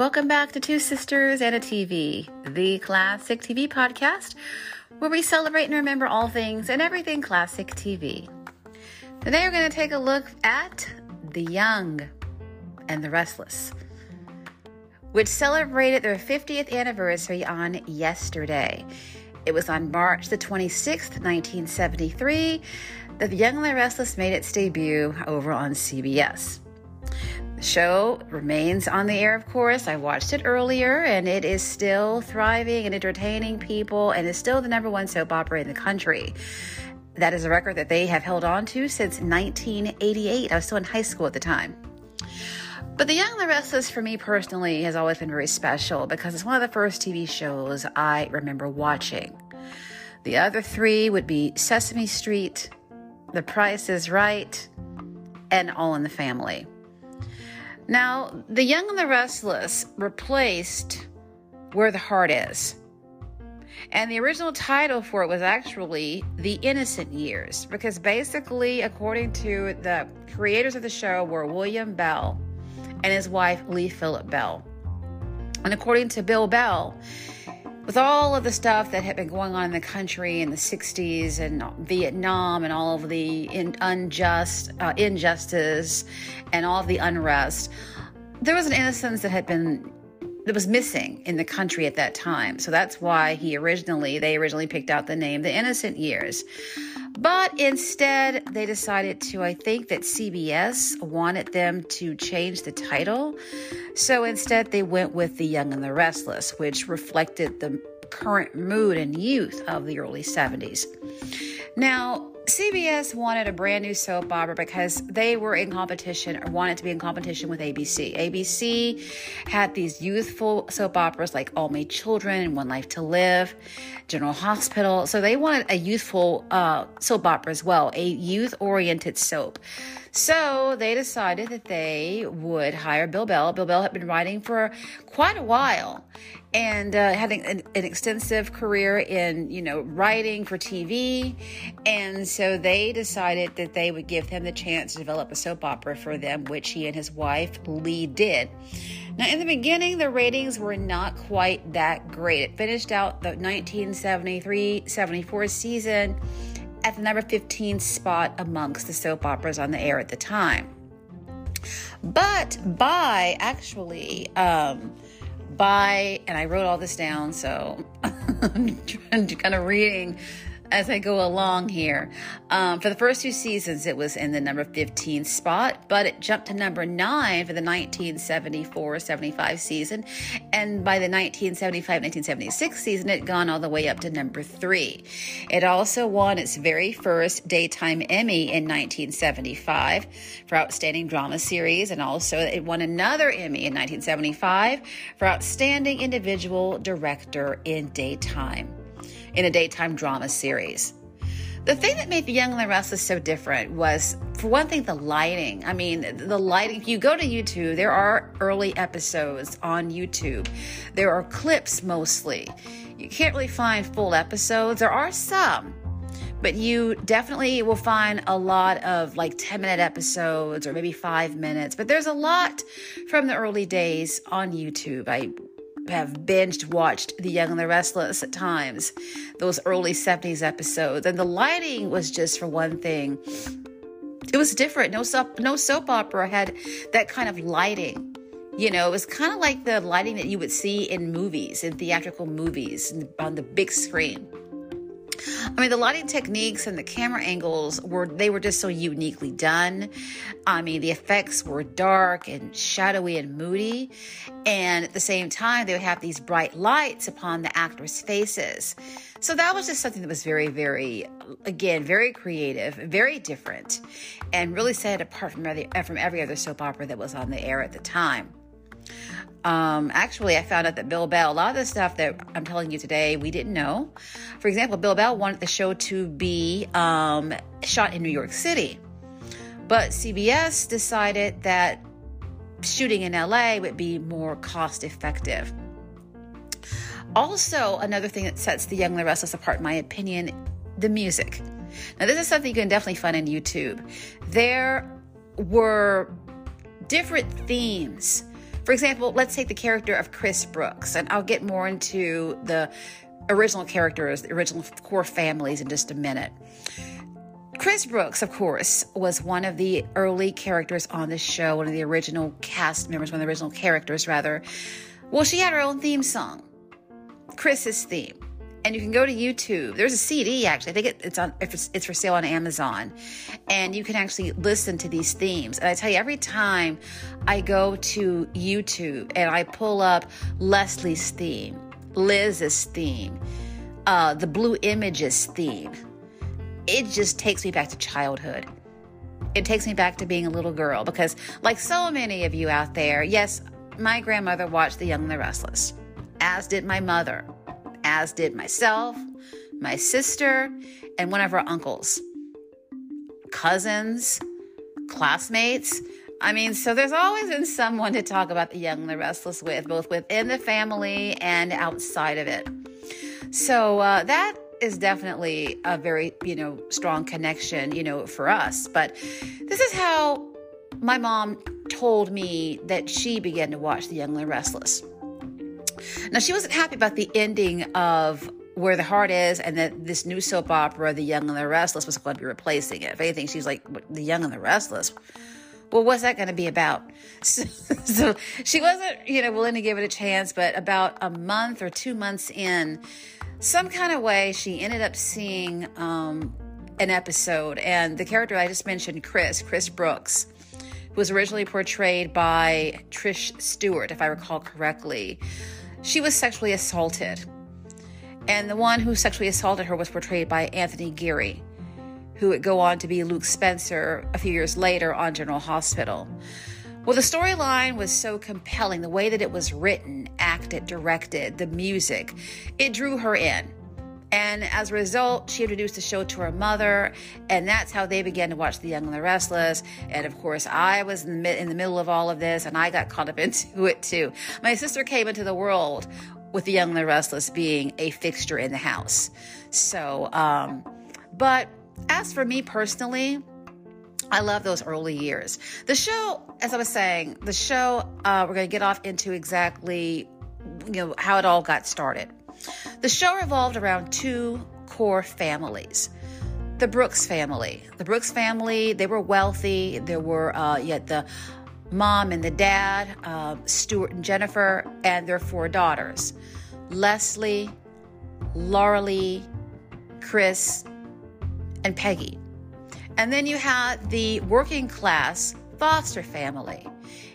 Welcome back to Two Sisters and a TV, the classic TV podcast where we celebrate and remember all things and everything classic TV. Today we're going to take a look at The Young and the Restless, which celebrated their 50th anniversary on yesterday. It was on March the 26th, 1973, that The Young and the Restless made its debut over on CBS. Show remains on the air, of course. I watched it earlier and it is still thriving and entertaining people and is still the number one soap opera in the country. That is a record that they have held on to since 1988. I was still in high school at the time. But The Young and the Restless, for me personally, has always been very special because it's one of the first TV shows I remember watching. The other three would be Sesame Street, The Price is Right, and All in the Family. Now, The Young and the Restless replaced Where the Heart Is. And the original title for it was actually The Innocent Years, because basically, according to the creators of the show, were William Bell and his wife, Lee Phillip Bell. And according to Bill Bell, with all of the stuff that had been going on in the country in the 60s and Vietnam and all of the in, unjust uh, injustice and all of the unrest, there was an innocence that had been that was missing in the country at that time. So that's why he originally they originally picked out the name The Innocent Years. But instead, they decided to, I think that CBS wanted them to change the title. So instead, they went with The Young and the Restless, which reflected the current mood and youth of the early 70s. Now, CBS wanted a brand new soap opera because they were in competition or wanted to be in competition with ABC. ABC had these youthful soap operas like All My Children and One Life to Live, General Hospital. So they wanted a youthful uh, soap opera as well, a youth oriented soap. So they decided that they would hire Bill Bell. Bill Bell had been writing for quite a while and uh, had an, an, extensive career in you know writing for TV, and so they decided that they would give him the chance to develop a soap opera for them, which he and his wife Lee did. Now, in the beginning, the ratings were not quite that great. It finished out the 1973 74 season at the number 15 spot amongst the soap operas on the air at the time. But by actually, um, by, and I wrote all this down, so I'm kind of reading as I go along here. Um, for the first two seasons, it was in the number 15 spot, but it jumped to number nine for the 1974 75 season. And by the 1975 1976 season, it had gone all the way up to number three. It also won its very first Daytime Emmy in 1975 for Outstanding Drama Series, and also it won another Emmy in 1975 for Outstanding Individual Director in Daytime in a daytime drama series. The thing that made The Young and the Restless so different was, for one thing, the lighting. I mean, the lighting, if you go to YouTube, there are early episodes on YouTube. There are clips mostly. You can't really find full episodes. There are some, but you definitely will find a lot of like 10 minute episodes or maybe five minutes. But there's a lot from the early days on YouTube. I have binged watched The Young and the Restless at times, those early 70s episodes. And the lighting was just for one thing. It was different. No soap, no soap opera had that kind of lighting. You know, it was kind of like the lighting that you would see in movies, in theatrical movies, on the big screen. I mean, the lighting techniques and the camera angles were they were just so uniquely done. I mean, the effects were dark and shadowy and moody, and at the same time, they would have these bright lights upon the actors' faces. So that was just something that was very, very, again, very creative, very different, and really set it apart from every, from every other soap opera that was on the air at the time. Um, actually, I found out that Bill Bell, a lot of the stuff that I'm telling you today, we didn't know. For example, Bill Bell wanted the show to be um, shot in New York City, but CBS decided that shooting in LA would be more cost effective. Also, another thing that sets The Young and the Restless apart, in my opinion, the music. Now, this is something you can definitely find on YouTube. There were different themes For example, let's take the character of Chris Brooks, and I'll get more into the original characters, the original core families in just a minute. Chris Brooks, of course, was one of the early characters on the show, one of the original cast members, one of the original characters, rather. Well, she had her own theme song, Chris's theme. And you can go to YouTube. There's a CD actually. I think it, it's on. It's, it's for sale on Amazon, and you can actually listen to these themes. And I tell you, every time I go to YouTube and I pull up Leslie's theme, Liz's theme, uh, the Blue Images theme, it just takes me back to childhood. It takes me back to being a little girl because, like so many of you out there, yes, my grandmother watched The Young and the Restless, as did my mother, as did myself, my sister, and one of our uncles, cousins, classmates. I mean, so there's always been someone to talk about The Young and the Restless with, both within the family and outside of it. So uh, that is definitely a very, you know, strong connection, you know, for us. But this is how my mom told me that she began to watch The Young and the Restless. Now, she wasn't happy about the ending of Where the Heart Is and that this new soap opera, The Young and the Restless, was going to be replacing it. If anything, she was like, The Young and the Restless? Well, what's that going to be about? So, so she wasn't, you know, willing to give it a chance, but about a month or two months in, some kind of way, she ended up seeing um, an episode, and the character I just mentioned, Chris, Chris Brooks, was originally portrayed by Trish Stewart, if I recall correctly. She was sexually assaulted, and the one who sexually assaulted her was portrayed by Anthony Geary, who would go on to be Luke Spencer a few years later on General Hospital. Well, the storyline was so compelling, the way that it was written, acted, directed, the music, it drew her in. And as a result, she introduced the show to her mother, and that's how they began to watch The Young and the Restless. And of course, I was in the, in the middle of all of this, and I got caught up into it too. My sister came into the world with The Young and the Restless being a fixture in the house. So, um, but as for me personally, I love those early years. The show, as I was saying, the show, uh, we're going to get off into exactly, you know, how it all got started. The show revolved around two core families. The Brooks family. The Brooks family, they were wealthy. There were, uh, yet the mom and the dad, uh, Stuart and Jennifer, and their four daughters Leslie, Lauralee, Chris, and Peggy. And then you had the working class foster family.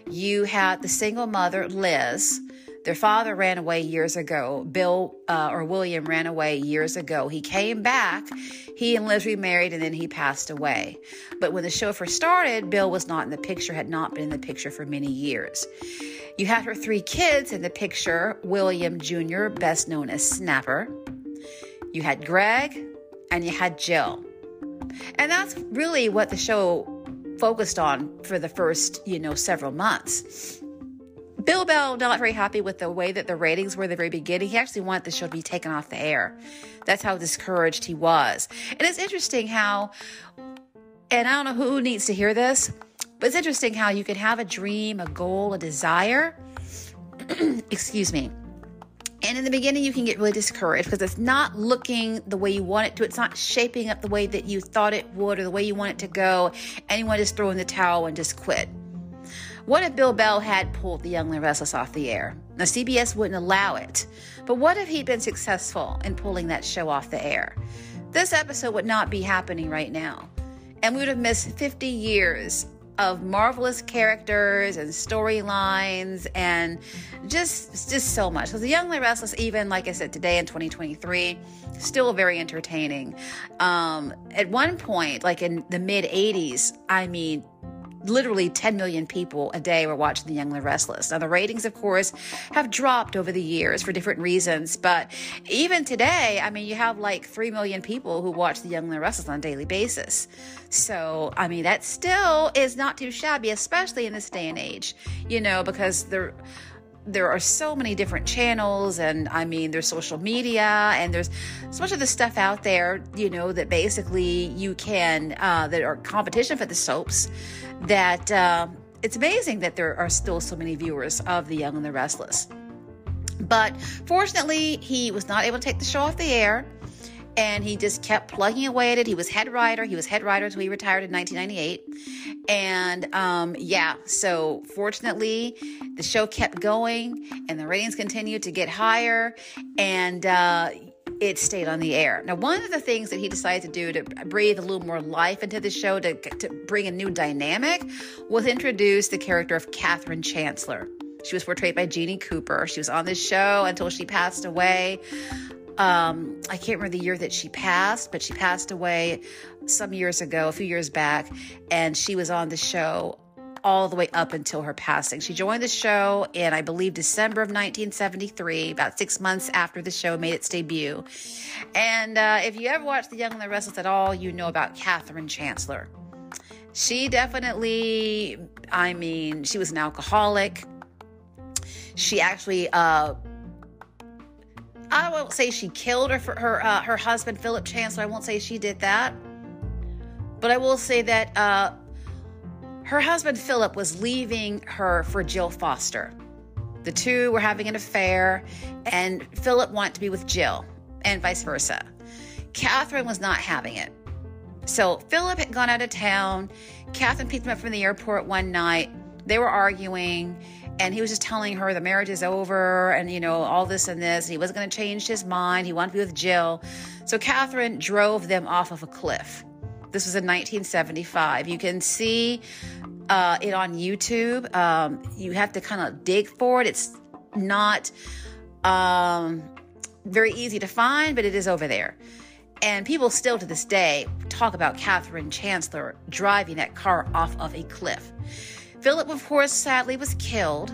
You had the single mother, Liz. Their father ran away years ago. Bill uh, or William ran away years ago. He came back. He and Liz remarried and then he passed away. But when the show first started, Bill was not in the picture, had not been in the picture for many years. You had her three kids in the picture William Jr., best known as Snapper. You had Greg and you had Jill. And that's really what the show focused on for the first, you know, several months. Bill Bell not very happy with the way that the ratings were at the very beginning. He actually wanted the show to be taken off the air. That's how discouraged he was. And it's interesting how, and I don't know who needs to hear this, but it's interesting how you can have a dream, a goal, a desire. excuse me and in the beginning, you can get really discouraged because it's not looking the way you want it to. It's not shaping up the way that you thought it would or the way you want it to go. And you want to just throw in the towel and just quit. What if Bill Bell had pulled The Young and Restless off the air? Now, CBS wouldn't allow it. But what if he'd been successful in pulling that show off the air? This episode would not be happening right now. And we would have missed 50 years of marvelous characters and storylines and just just so much. So the Young and the Restless, even like I said today in 2023, still very entertaining. Um, at one point, like in the mid 80s, I mean, literally 10 million people a day were watching The Young and the Restless. Now, the ratings, of course, have dropped over the years for different reasons, but even today, I mean, you have like 3 million people who watch The Young and the Restless on a daily basis. So, I mean, that still is not too shabby, especially in this day and age, you know, because there there are so many different channels and i mean there's social media and there's so much of the stuff out there you know that basically you can uh, that are competition for the soaps that uh, it's amazing that there are still so many viewers of The Young and the Restless. But fortunately, he was not able to take the show off the air and he just kept plugging away at it. He was head writer. He was head writer until he retired in 1998. And um, yeah, so fortunately, the show kept going and the ratings continued to get higher. And uh, it stayed on the air. Now, one of the things that he decided to do to breathe a little more life into the show, to, to bring a new dynamic, was introduce the character of Catherine Chancellor. She was portrayed by Jeanne Cooper. She was on this show until she passed away. Um, I can't remember the year that she passed, but she passed away some years ago, a few years back, and she was on the show all the way up until her passing. She joined the show in, I believe, December of 1973, about six months after the show made its debut. And uh, if you ever watched The Young and the Restless at all, you know about Catherine Chancellor. She definitely, I mean, she was an alcoholic. She actually, uh, I won't say she killed her her uh, her husband Philip Chancellor. I won't say she did that, but I will say that uh, her husband Philip was leaving her for Jill Foster. The two were having an affair, and Philip wanted to be with Jill, and vice versa. Catherine was not having it. So Philip had gone out of town. Catherine picked him up from the airport one night. They were arguing, and he was just telling her the marriage is over and you know all this and this. He wasn't going to change his mind. He wanted to be with Jill. So Catherine drove them off of a cliff. This was in 1975. You can see uh, it on YouTube. Um, you have to kind of dig for it. It's not um, very easy to find, but it is over there. And people still to this day talk about Catherine Chancellor driving that car off of a cliff. Philip, of course, sadly was killed,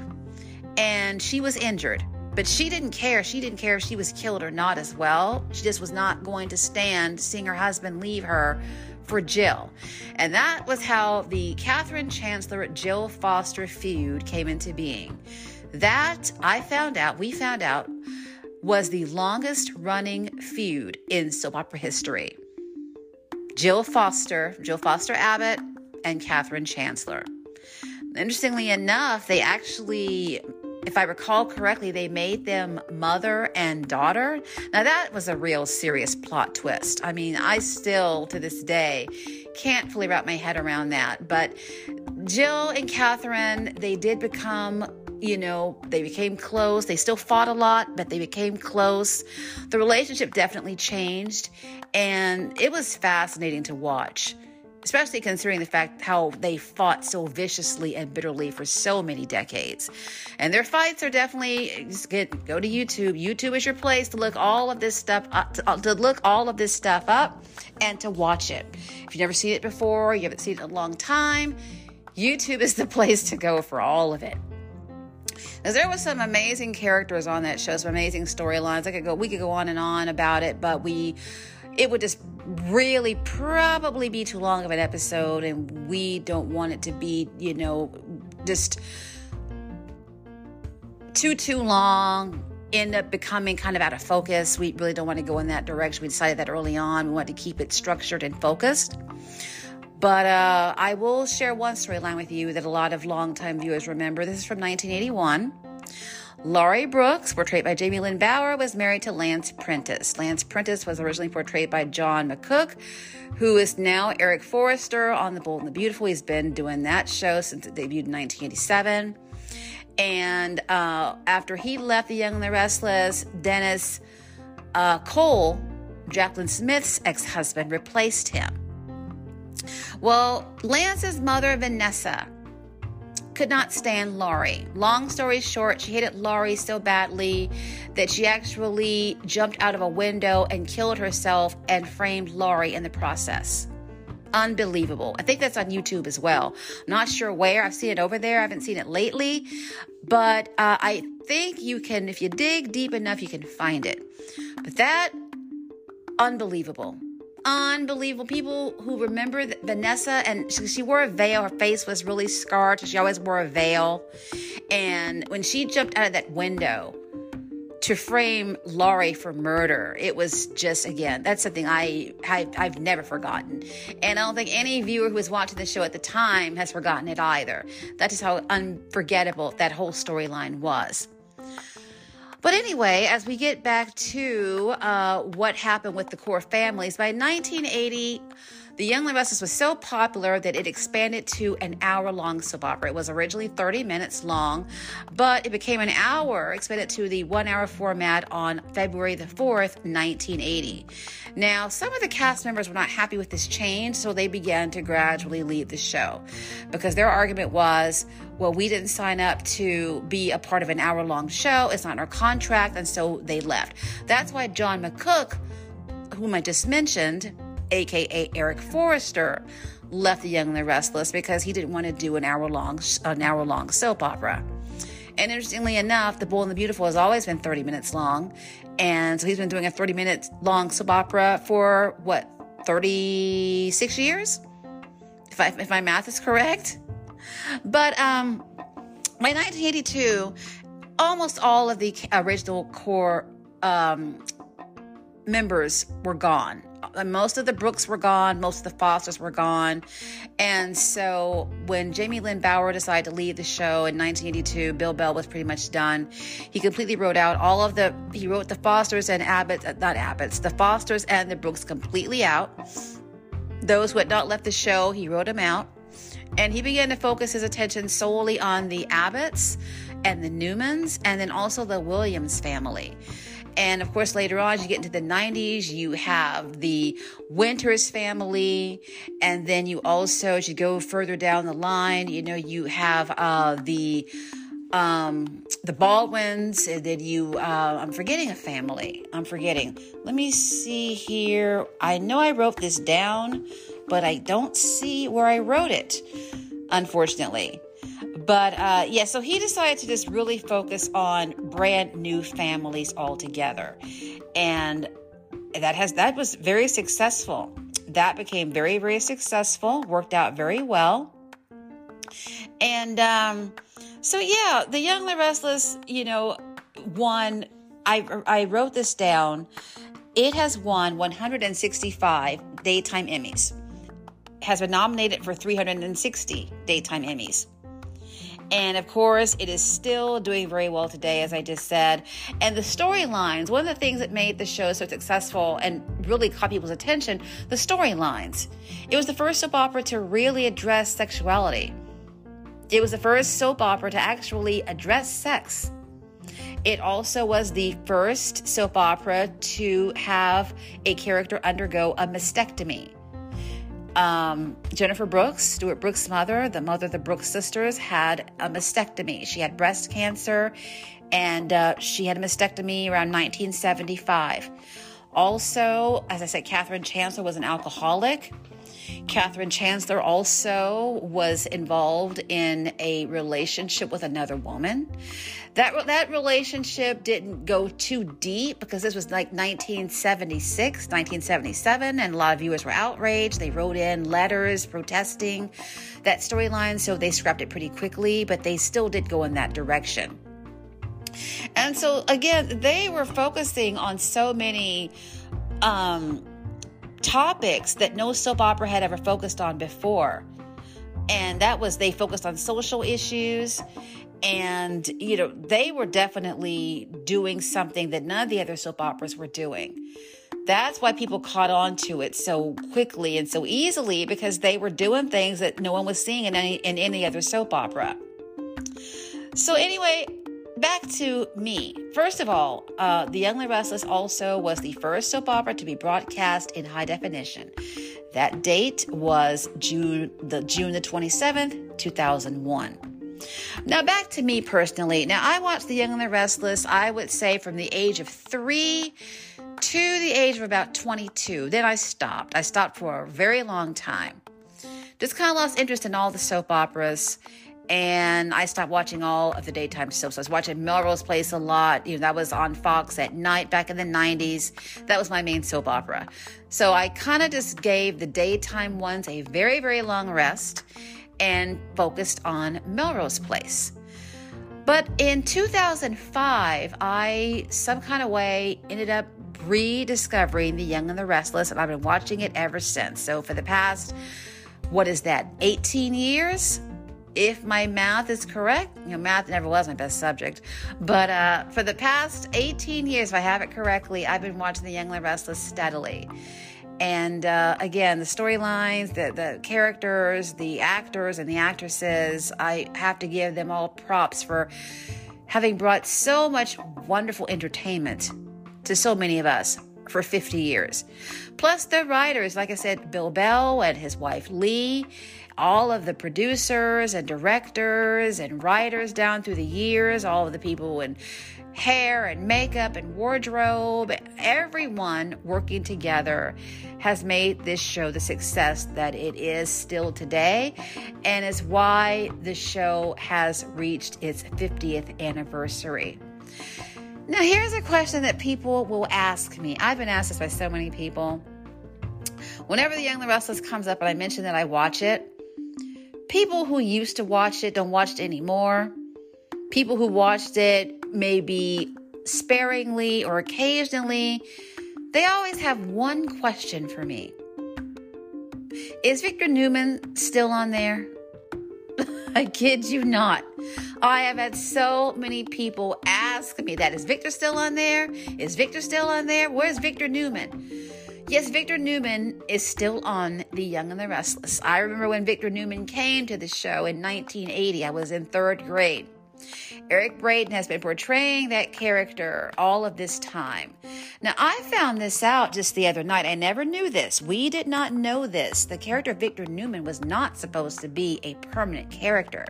and she was injured. But she didn't care. She didn't care if she was killed or not as well. She just was not going to stand seeing her husband leave her for Jill. And that was how the Catherine Chancellor Jill Foster feud came into being. That I found out, we found out, was the longest running feud in soap opera history. Jill Foster, Jill Foster Abbott, and Catherine Chancellor. Interestingly enough, they actually if I recall correctly, they made them mother and daughter. Now, that was a real serious plot twist. I mean, I still, to this day, can't fully wrap my head around that. But Jill and Catherine, they did become you know, they became close. They still fought a lot, but they became close. The relationship definitely changed, and it was fascinating to watch especially considering the fact how they fought so viciously and bitterly for so many decades. And their fights are definitely get go to YouTube. YouTube is your place to look all of this stuff up, to, uh, to look all of this stuff up and to watch it. If you've never seen it before, you haven't seen it in a long time, YouTube is the place to go for all of it. Because there was some amazing characters on that show, some amazing storylines. I could go, we could go on and on about it, but we it would just really probably be too long of an episode and we don't want it to be you know just too too long end up becoming kind of out of focus. We really don't want to go in that direction. We decided that early on we want to keep it structured and focused. But uh, i will share one storyline with you that a lot of longtime viewers remember. This is from 1981 Laurie Brooks, portrayed by Jamie Lynn Bauer, was married to Lance Prentiss. Lance Prentiss was originally portrayed by John McCook, who is now Eric Forrester on The Bold and the Beautiful. He's been doing that show since it debuted in 1987. And uh, after he left The Young and the Restless, Dennis uh, Cole, Jaclyn Smith's ex husband, replaced him. Well, Lance's mother, Vanessa, could not stand Laurie. Long story short, she hated Laurie so badly that she actually jumped out of a window and killed herself and framed Laurie in the process. Unbelievable. I think that's on YouTube as well. not sure where. I've seen it over there. I haven't seen it lately. But uh, I think you can, if you dig deep enough, you can find it. But that, unbelievable unbelievable. People who remember Vanessa, and she, she, wore a veil. Her face was really scarred. She always wore a veil. And when she jumped out of that window, to frame Laurie for murder. It was just again, that's something I, I I've never forgotten, and I don't think any viewer who was watching the show at the time has forgotten it either. That is how unforgettable that whole storyline was. But anyway, as we get back to uh, what happened with the core families, by 1980, the Young and was so popular that it expanded to an hour long soap opera. It was originally 30 minutes long, but it became an hour, expanded to the one hour format on February the 4th, 1980. Now, some of the cast members were not happy with this change, so they began to gradually leave the show because their argument was, well, we didn't sign up to be a part of an hour long show. It's not in our contract. And so they left. That's why John McCook, whom I just mentioned, aka Eric Forrester, left The Young and the Restless because he didn't want to do an hour long an hour long soap opera. And interestingly enough, The Bold and the Beautiful has always been 30 minutes long. And so he's been doing a 30 minute long soap opera for what, 36 years? If, I, if my math is correct. But um, by 1982, almost all of the original core um, members were gone. Uh, most of the Brooks were gone, most of the Fosters were gone. And so when Jamie Lynn Bauer decided to leave the show in 1982, Bill Bell was pretty much done. He completely wrote out all of the, he wrote the Fosters and Abbott, uh, not Abbott's, the Fosters and the Brooks completely out. Those who had not left the show, he wrote them out. And he began to focus his attention solely on the Abbotts and the Newmans, and then also the Williams family. And of course, later on, as you get into the 90s, you have the Winters family. And then you also, as you go further down the line, you know, you have uh, the um, the Baldwins, and then you, uh, I'm forgetting a family. I'm forgetting. Let me see here. I know I wrote this down, but I don't see where I wrote it, unfortunately. But uh, yeah, so he decided to just really focus on brand new families altogether, and that has that was very successful. That became very very successful, worked out very well, and um, so yeah, the Young the Restless, you know, won. I I wrote this down. It has won 165 daytime Emmys. Has been nominated for 360 daytime Emmys. And of course, it is still doing very well today, as I just said. And the storylines, one of the things that made the show so successful and really caught people's attention, the storylines. It was the first soap opera to really address sexuality. It was the first soap opera to actually address sex. It also was the first soap opera to have a character undergo a mastectomy um, Jennifer Brooks, Stuart Brooks' mother, the mother of the Brooks sisters, had a mastectomy. She had breast cancer and uh, she had a mastectomy around 1975. Also, as I said, Catherine Chancellor was an alcoholic. Catherine Chancellor also was involved in a relationship with another woman. That that relationship didn't go too deep because this was like 1976, 1977, and a lot of viewers were outraged. They wrote in letters protesting that storyline, so they scrapped it pretty quickly, but they still did go in that direction. And so again, they were focusing on so many um, topics that no soap opera had ever focused on before. And that was they focused on social issues and, you know, they were definitely doing something that none of the other soap operas were doing. That's why people caught on to it so quickly and so easily because they were doing things that no one was seeing in any, in any other soap opera. So, anyway, back to me. First of all, uh, The Young and Restless also was the first soap opera to be broadcast in high definition. That date was June the June the 27th, 2001. Now, back to me personally. Now, I watched The Young and the Restless, I would say from the age of three to the age of about 22. Then I stopped. I stopped for a very long time. Just kind of lost interest in all the soap operas and I stopped watching all of the daytime soaps. I was watching Melrose Place a lot. You know, that was on Fox at night back in the 90s. That was my main soap opera. So I kind of just gave the daytime ones a very, very long rest and focused on Melrose Place. But in 2005, I, some kind of way, ended up rediscovering The Young and the Restless, and I've been watching it ever since. So for the past, what is that, 18 years? If my math is correct, you know, math never was my best subject, but uh, for the past 18 years, if I have it correctly, I've been watching The Young and the Restless steadily. And uh, again, the storylines, the, the characters, the actors, and the actresses, I have to give them all props for having brought so much wonderful entertainment to so many of us for 50 years. Plus, the writers, like I said, Bill Bell and his wife Lee, all of the producers and directors and writers down through the years, all of the people in hair and makeup and wardrobe, everyone working together has made this show the success that it is still today and is why the show has reached its 50th anniversary. Now, here's a question that people will ask me. I've been asked this by so many people. Whenever The Young and the Restless comes up and I mention that I watch it, people who used to watch it don't watch it anymore. People who watched it maybe sparingly or occasionally, they always have one question for me Is Victor Newman still on there? I kid you not. I have had so many people ask me that. Is Victor still on there? Is Victor still on there? Where's Victor Newman? Yes, Victor Newman is still on The Young and the Restless. I remember when Victor Newman came to the show in 1980. I was in third grade. Eric Braeden has been portraying that character all of this time. Now, I found this out just the other night. I never knew this. We did not know this. The character Victor Newman was not supposed to be a permanent character.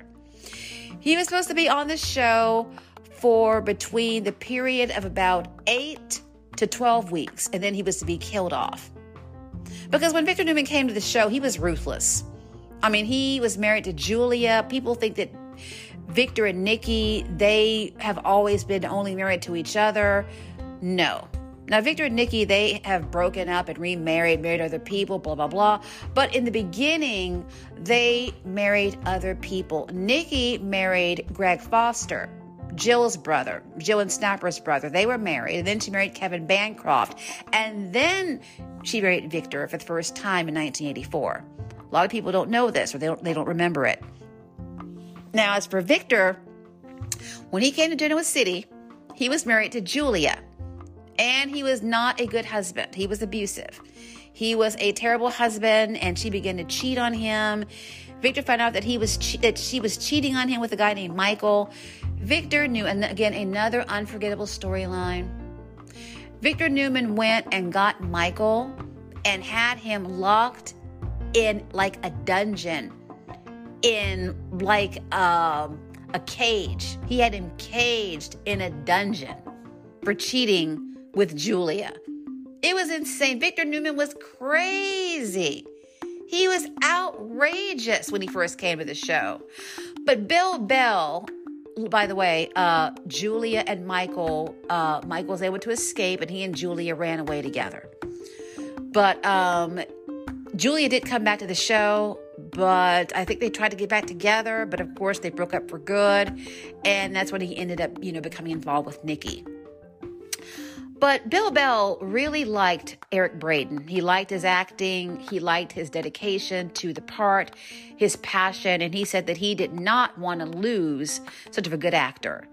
He was supposed to be on the show for between the period of about 8 to 12 weeks, and then he was to be killed off. Because when Victor Newman came to the show, he was ruthless. I mean, he was married to Julia. People think that Victor and Nikki, they have always been only married to each other. No. Now, Victor and Nikki, they have broken up and remarried, married other people, blah, blah, blah. But in the beginning, they married other people. Nikki married Greg Foster, Jill's brother, Jill and Snapper's brother. They were married. And then she married Kevin Bancroft. And then she married Victor for the first time in 1984. A lot of people don't know this or they don't, they don't remember it. Now, as for Victor, when he came to Genoa City, he was married to Julia, and he was not a good husband. He was abusive. He was a terrible husband, and she began to cheat on him. Victor found out that he was che- that she was cheating on him with a guy named Michael. Victor knew, and again, another unforgettable storyline. Victor Newman went and got Michael and had him locked in like a dungeon in like um, a cage. He had him caged in a dungeon for cheating with Julia. It was insane. Victor Newman was crazy. He was outrageous when he first came to the show. But Bill Bell, by the way, uh, Julia and Michael, uh, Michael was able to escape and he and Julia ran away together. But um, Julia did come back to the show but I think they tried to get back together, but of course they broke up for good, and that's when he ended up, you know, becoming involved with Nikki. But Bill Bell really liked Eric Braeden. He liked his acting, he liked his dedication to the part, his passion, and he said that he did not want to lose such of a good actor.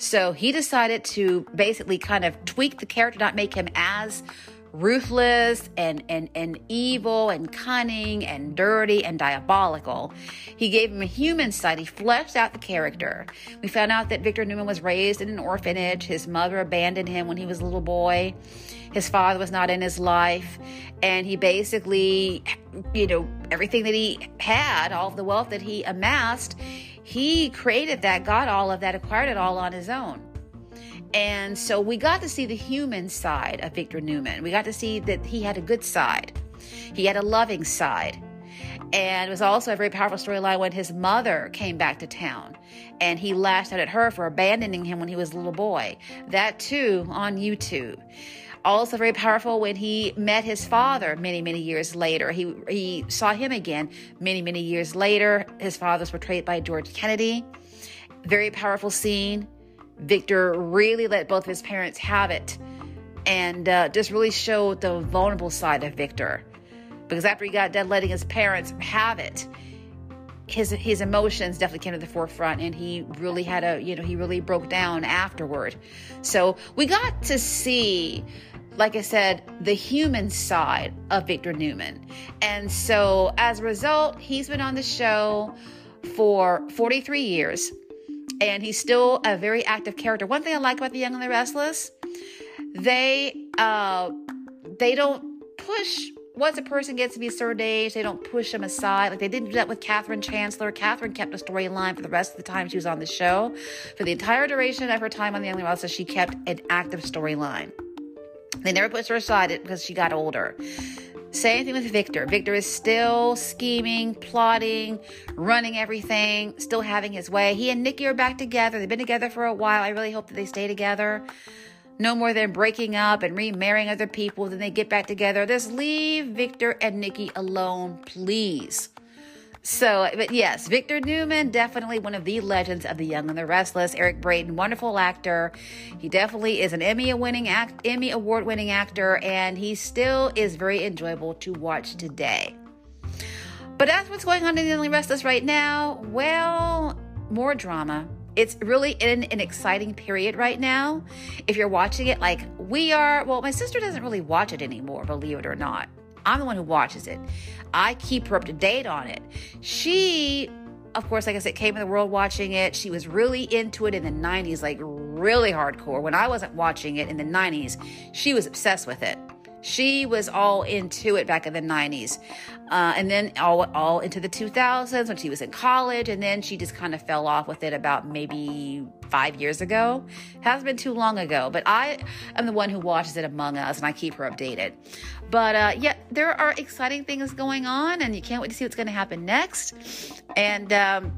So he decided to basically kind of tweak the character, not make him as ruthless and, and, and evil and cunning and dirty and diabolical. He gave him a human side. He fleshed out the character. We found out that Victor Newman was raised in an orphanage. His mother abandoned him when he was a little boy. His father was not in his life. And he basically, you know, everything that he had, all the wealth that he amassed, he created that, got all of that, acquired it all on his own. And so we got to see the human side of Victor Newman. We got to see that he had a good side, he had a loving side. And it was also a very powerful storyline when his mother came back to town and he lashed out at her for abandoning him when he was a little boy. That too on YouTube. Also very powerful when he met his father many, many years later. He he saw him again many, many years later. His father was portrayed by George Kennedy Very powerful scene. Victor really let both of his parents have it and uh, just really showed the vulnerable side of Victor. Because after he got done letting his parents have it, his his emotions definitely came to the forefront and he really had a you know he really broke down afterward. So we got to see like i said the human side of victor newman. And so as a result he's been on the show for 43 years and he's still a very active character one thing i like about the young and the restless they uh they don't push once a person gets to be a certain age, they don't push them aside. Like they didn't do that with Catherine Chancellor. Catherine kept a storyline for the rest of the time she was on the show. For the entire duration of her time on The Young and the Restless, she kept an active storyline. They never pushed her aside because she got older. Same thing with Victor. Victor is still scheming, plotting, running everything, still having his way. He and Nikki are back together. They've been together for a while. I really hope that they stay together no more than breaking up and remarrying other people. Then they get back together. Just leave Victor and Nikki alone, please. So, but yes, Victor Newman, definitely one of the legends of The Young and the Restless. Eric Braeden, wonderful actor. He definitely is an Emmy winning act, Emmy award winning actor, and he still is very enjoyable to watch today. But that's what's going on in The Young and the Restless right now. Well, more drama, it's really in an exciting period right now. If you're watching it like we are, well, my sister doesn't really watch it anymore, believe it or not. I'm the one who watches it. I keep her up to date on it. She, of course, like I said, came in the world watching it. She was really into it in the 90s, like really hardcore. When I wasn't watching it in the 90s, she was obsessed with it. She was all into it back in the 90s. Uh, and then all, all into the 2000s when she was in college. And then she just kind of fell off with it about maybe five years ago. Hasn't been too long ago, but I am the one who watches it among us and I keep her updated. But uh, yeah, there are exciting things going on and you can't wait to see what's going to happen next. And, um,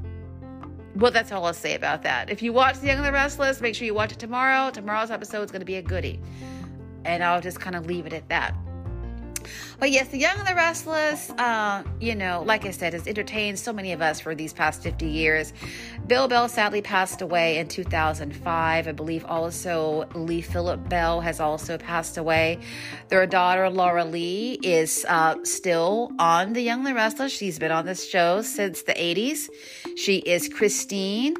well, that's all I'll say about that. If you watch The Young and the Restless, make sure you watch it tomorrow. Tomorrow's episode is going to be a goodie. And I'll just kind of leave it at that. But yes, The Young and the Restless, uh, you know, like I said, has entertained so many of us for these past 50 years. Bill Bell sadly passed away in 2005. I believe also Lee Phillip Bell has also passed away. Their daughter, Lauralee, is uh, still on The Young and the Restless. She's been on this show since the 80s. She is Christine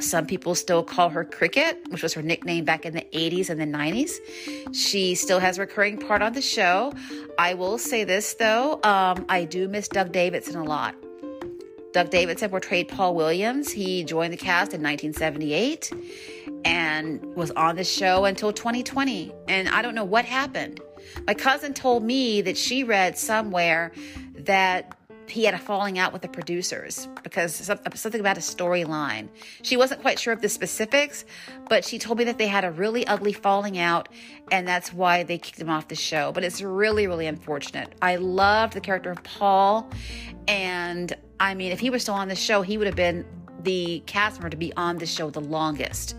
some people still call her Cricket, which was her nickname back in the 80s and the 90s. She still has a recurring part on the show. I will say this though, um, I do miss Doug Davidson a lot. Doug Davidson portrayed Paul Williams. He joined the cast in 1978 and was on the show until 2020. And I don't know what happened. My cousin told me that she read somewhere that he had a falling out with the producers because something about a storyline. She wasn't quite sure of the specifics, but she told me that they had a really ugly falling out and that's why they kicked him off the show. But it's really, really unfortunate. I loved the character of Paul, and I mean, if he was still on the show, he would have been the cast member to be on the show the longest.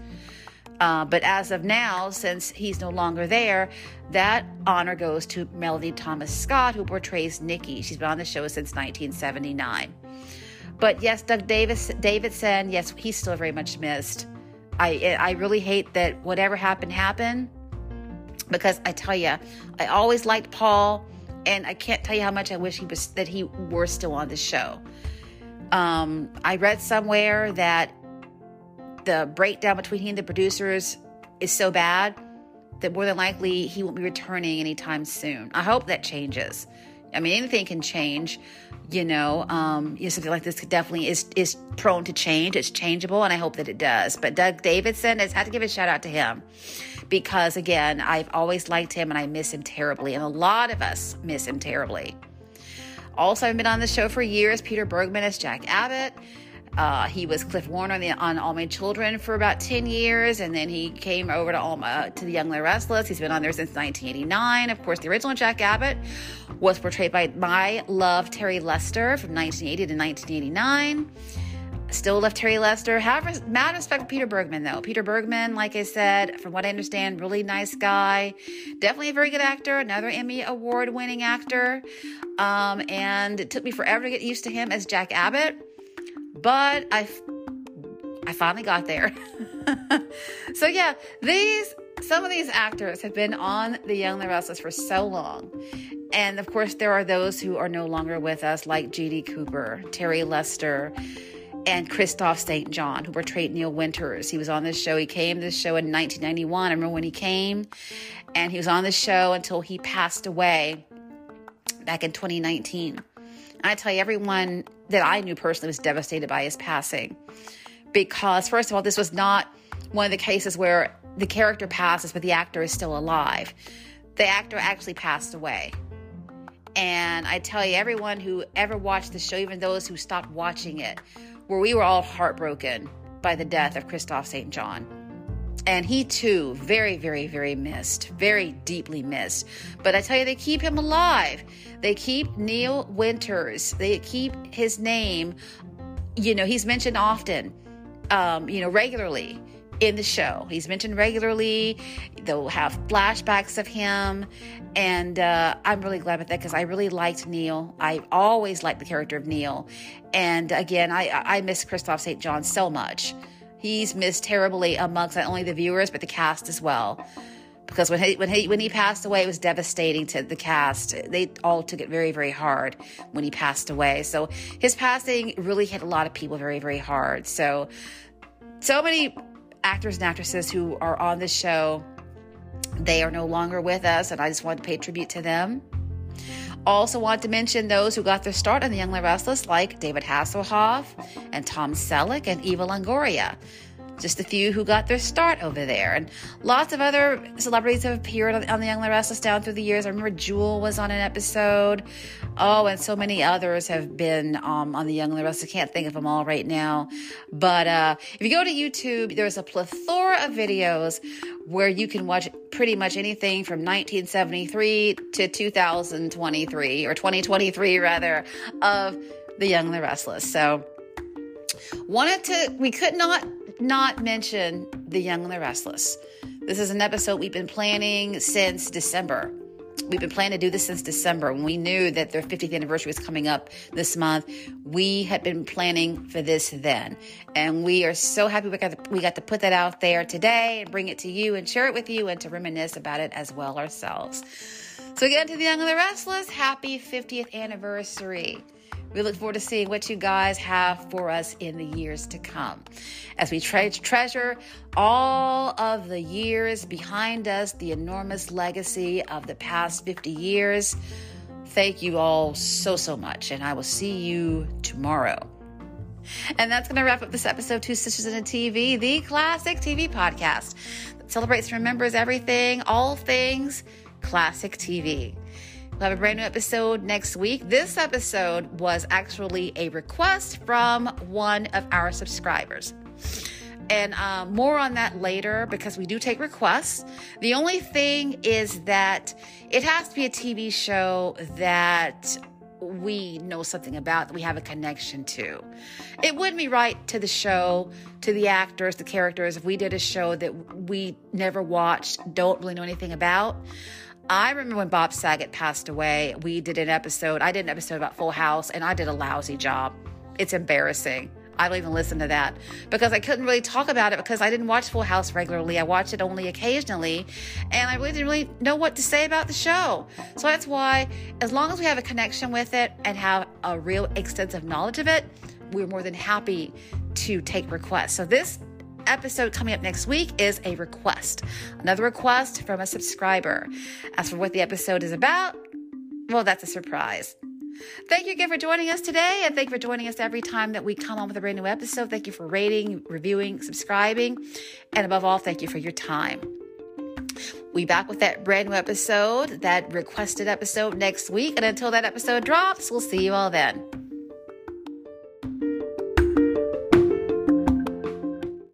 Uh, but as of now, since he's no longer there, that honor goes to Melody Thomas Scott, who portrays Nikki. She's been on the show since 1979. But yes, Doug Davis, Davidson, yes, he's still very much missed. I I really hate that whatever happened happened because I tell you, I always liked Paul, and I can't tell you how much I wish he was that he were still on the show. Um, I read somewhere that the breakdown between he and the producers is so bad that more than likely he won't be returning anytime soon. I hope that changes. I mean, anything can change, you know. Um, you know, something like this definitely is is prone to change. It's changeable, and I hope that it does. But Doug Davidson has had to give a shout out to him because, again, I've always liked him, and I miss him terribly, and a lot of us miss him terribly. Also, I've been on the show for years. Peter Bergman as Jack Abbott. Uh, he was Cliff Warner on, the, on, All My Children for about 10 years, and then he came over to, All My, to The Young and the Restless. He's been on there since 1989. Of course, the original Jack Abbott was portrayed by my love, Terry Lester, from 1980 to 1989. Still love Terry Lester. Have mad respect for Peter Bergman, though. Peter Bergman, like I said, from what I understand, really nice guy. Definitely a very good actor. Another Emmy Award winning actor. Um, and it took me forever to get used to him as Jack Abbott but I I finally got there. so yeah, these some of these actors have been on The Young and the Restless for so long. And of course, there are those who are no longer with us, like G.D. Cooper, Terry Lester, and Kristoff St. John, who portrayed Neil Winters. He was on this show. He came to this show in 1991. I remember when he came, and he was on the show until he passed away back in 2019. I tell you, everyone that I knew personally was devastated by his passing because, first of all, this was not one of the cases where the character passes, but the actor is still alive. The actor actually passed away. And I tell you, everyone who ever watched the show, even those who stopped watching it, where we were all heartbroken by the death of Kristoff St. John. And he too, very, very, very missed, very deeply missed. But I tell you, they keep him alive. They keep Neil Winters, they keep his name, you know, he's mentioned often, um, you know, regularly in the show. He's mentioned regularly. They'll have flashbacks of him. And uh, I'm really glad about that because I really liked Neil. I always liked the character of Neil. And again, I, I miss Kristoff St. John so much. He's missed terribly amongst not only the viewers, but the cast as well. Because when he, when he when he passed away, it was devastating to the cast. They all took it very very hard when he passed away. So his passing really hit a lot of people very very hard. So so many actors and actresses who are on the show, they are no longer with us, and I just wanted to pay tribute to them. Also, want to mention those who got their start on the Young and Restless, like David Hasselhoff and Tom Selleck and Eva Longoria just a few who got their start over there. And lots of other celebrities have appeared on, on The Young and the Restless down through the years. I remember Jewel was on an episode. Oh, and so many others have been um, on The Young and the Restless. I can't think of them all right now. But uh, if you go to YouTube, there's a plethora of videos where you can watch pretty much anything from 1973 to 2023 or 2023 rather of The Young and the Restless. So wanted to we could not not mention The Young and the Restless. This is an episode we've been planning since December. We've been planning to do this since December when we knew that their 50th anniversary was coming up this month. We had been planning for this then. And we are so happy we got, to, we got to put that out there today and bring it to you and share it with you and to reminisce about it as well ourselves. So, again, to the Young and the Restless, happy 50th anniversary. We look forward to seeing what you guys have for us in the years to come. As we tre- treasure all of the years behind us, the enormous legacy of the past 50 years, thank you all so, so much. And I will see you tomorrow. And that's going to wrap up this episode, Two Sisters in a TV, the classic TV podcast that celebrates and remembers everything, all things classic TV. We'll have a brand new episode next week. This episode was actually a request from one of our subscribers. And um, more on that later because we do take requests. The only thing is that it has to be a TV show that we know something about, that we have a connection to. It wouldn't be right to the show, to the actors, the characters, if we did a show that we never watched, don't really know anything about. I remember when Bob Saget passed away, we did an episode. I did an episode about Full House, and I did a lousy job. It's embarrassing. I don't even listen to that because I couldn't really talk about it because I didn't watch Full House regularly. I watched it only occasionally, and I really didn't really know what to say about the show. So that's why, as long as we have a connection with it and have a real extensive knowledge of it, we're more than happy to take requests. So this episode coming up next week is a request, another request from a subscriber. As for what the episode is about, well, that's a surprise. Thank you again for joining us today, and thank you for joining us every time that we come on with a brand new episode. Thank you for rating, reviewing, subscribing, and above all, thank you for your time. We back with that brand new episode, that requested episode next week. And until that episode drops, we'll see you all then.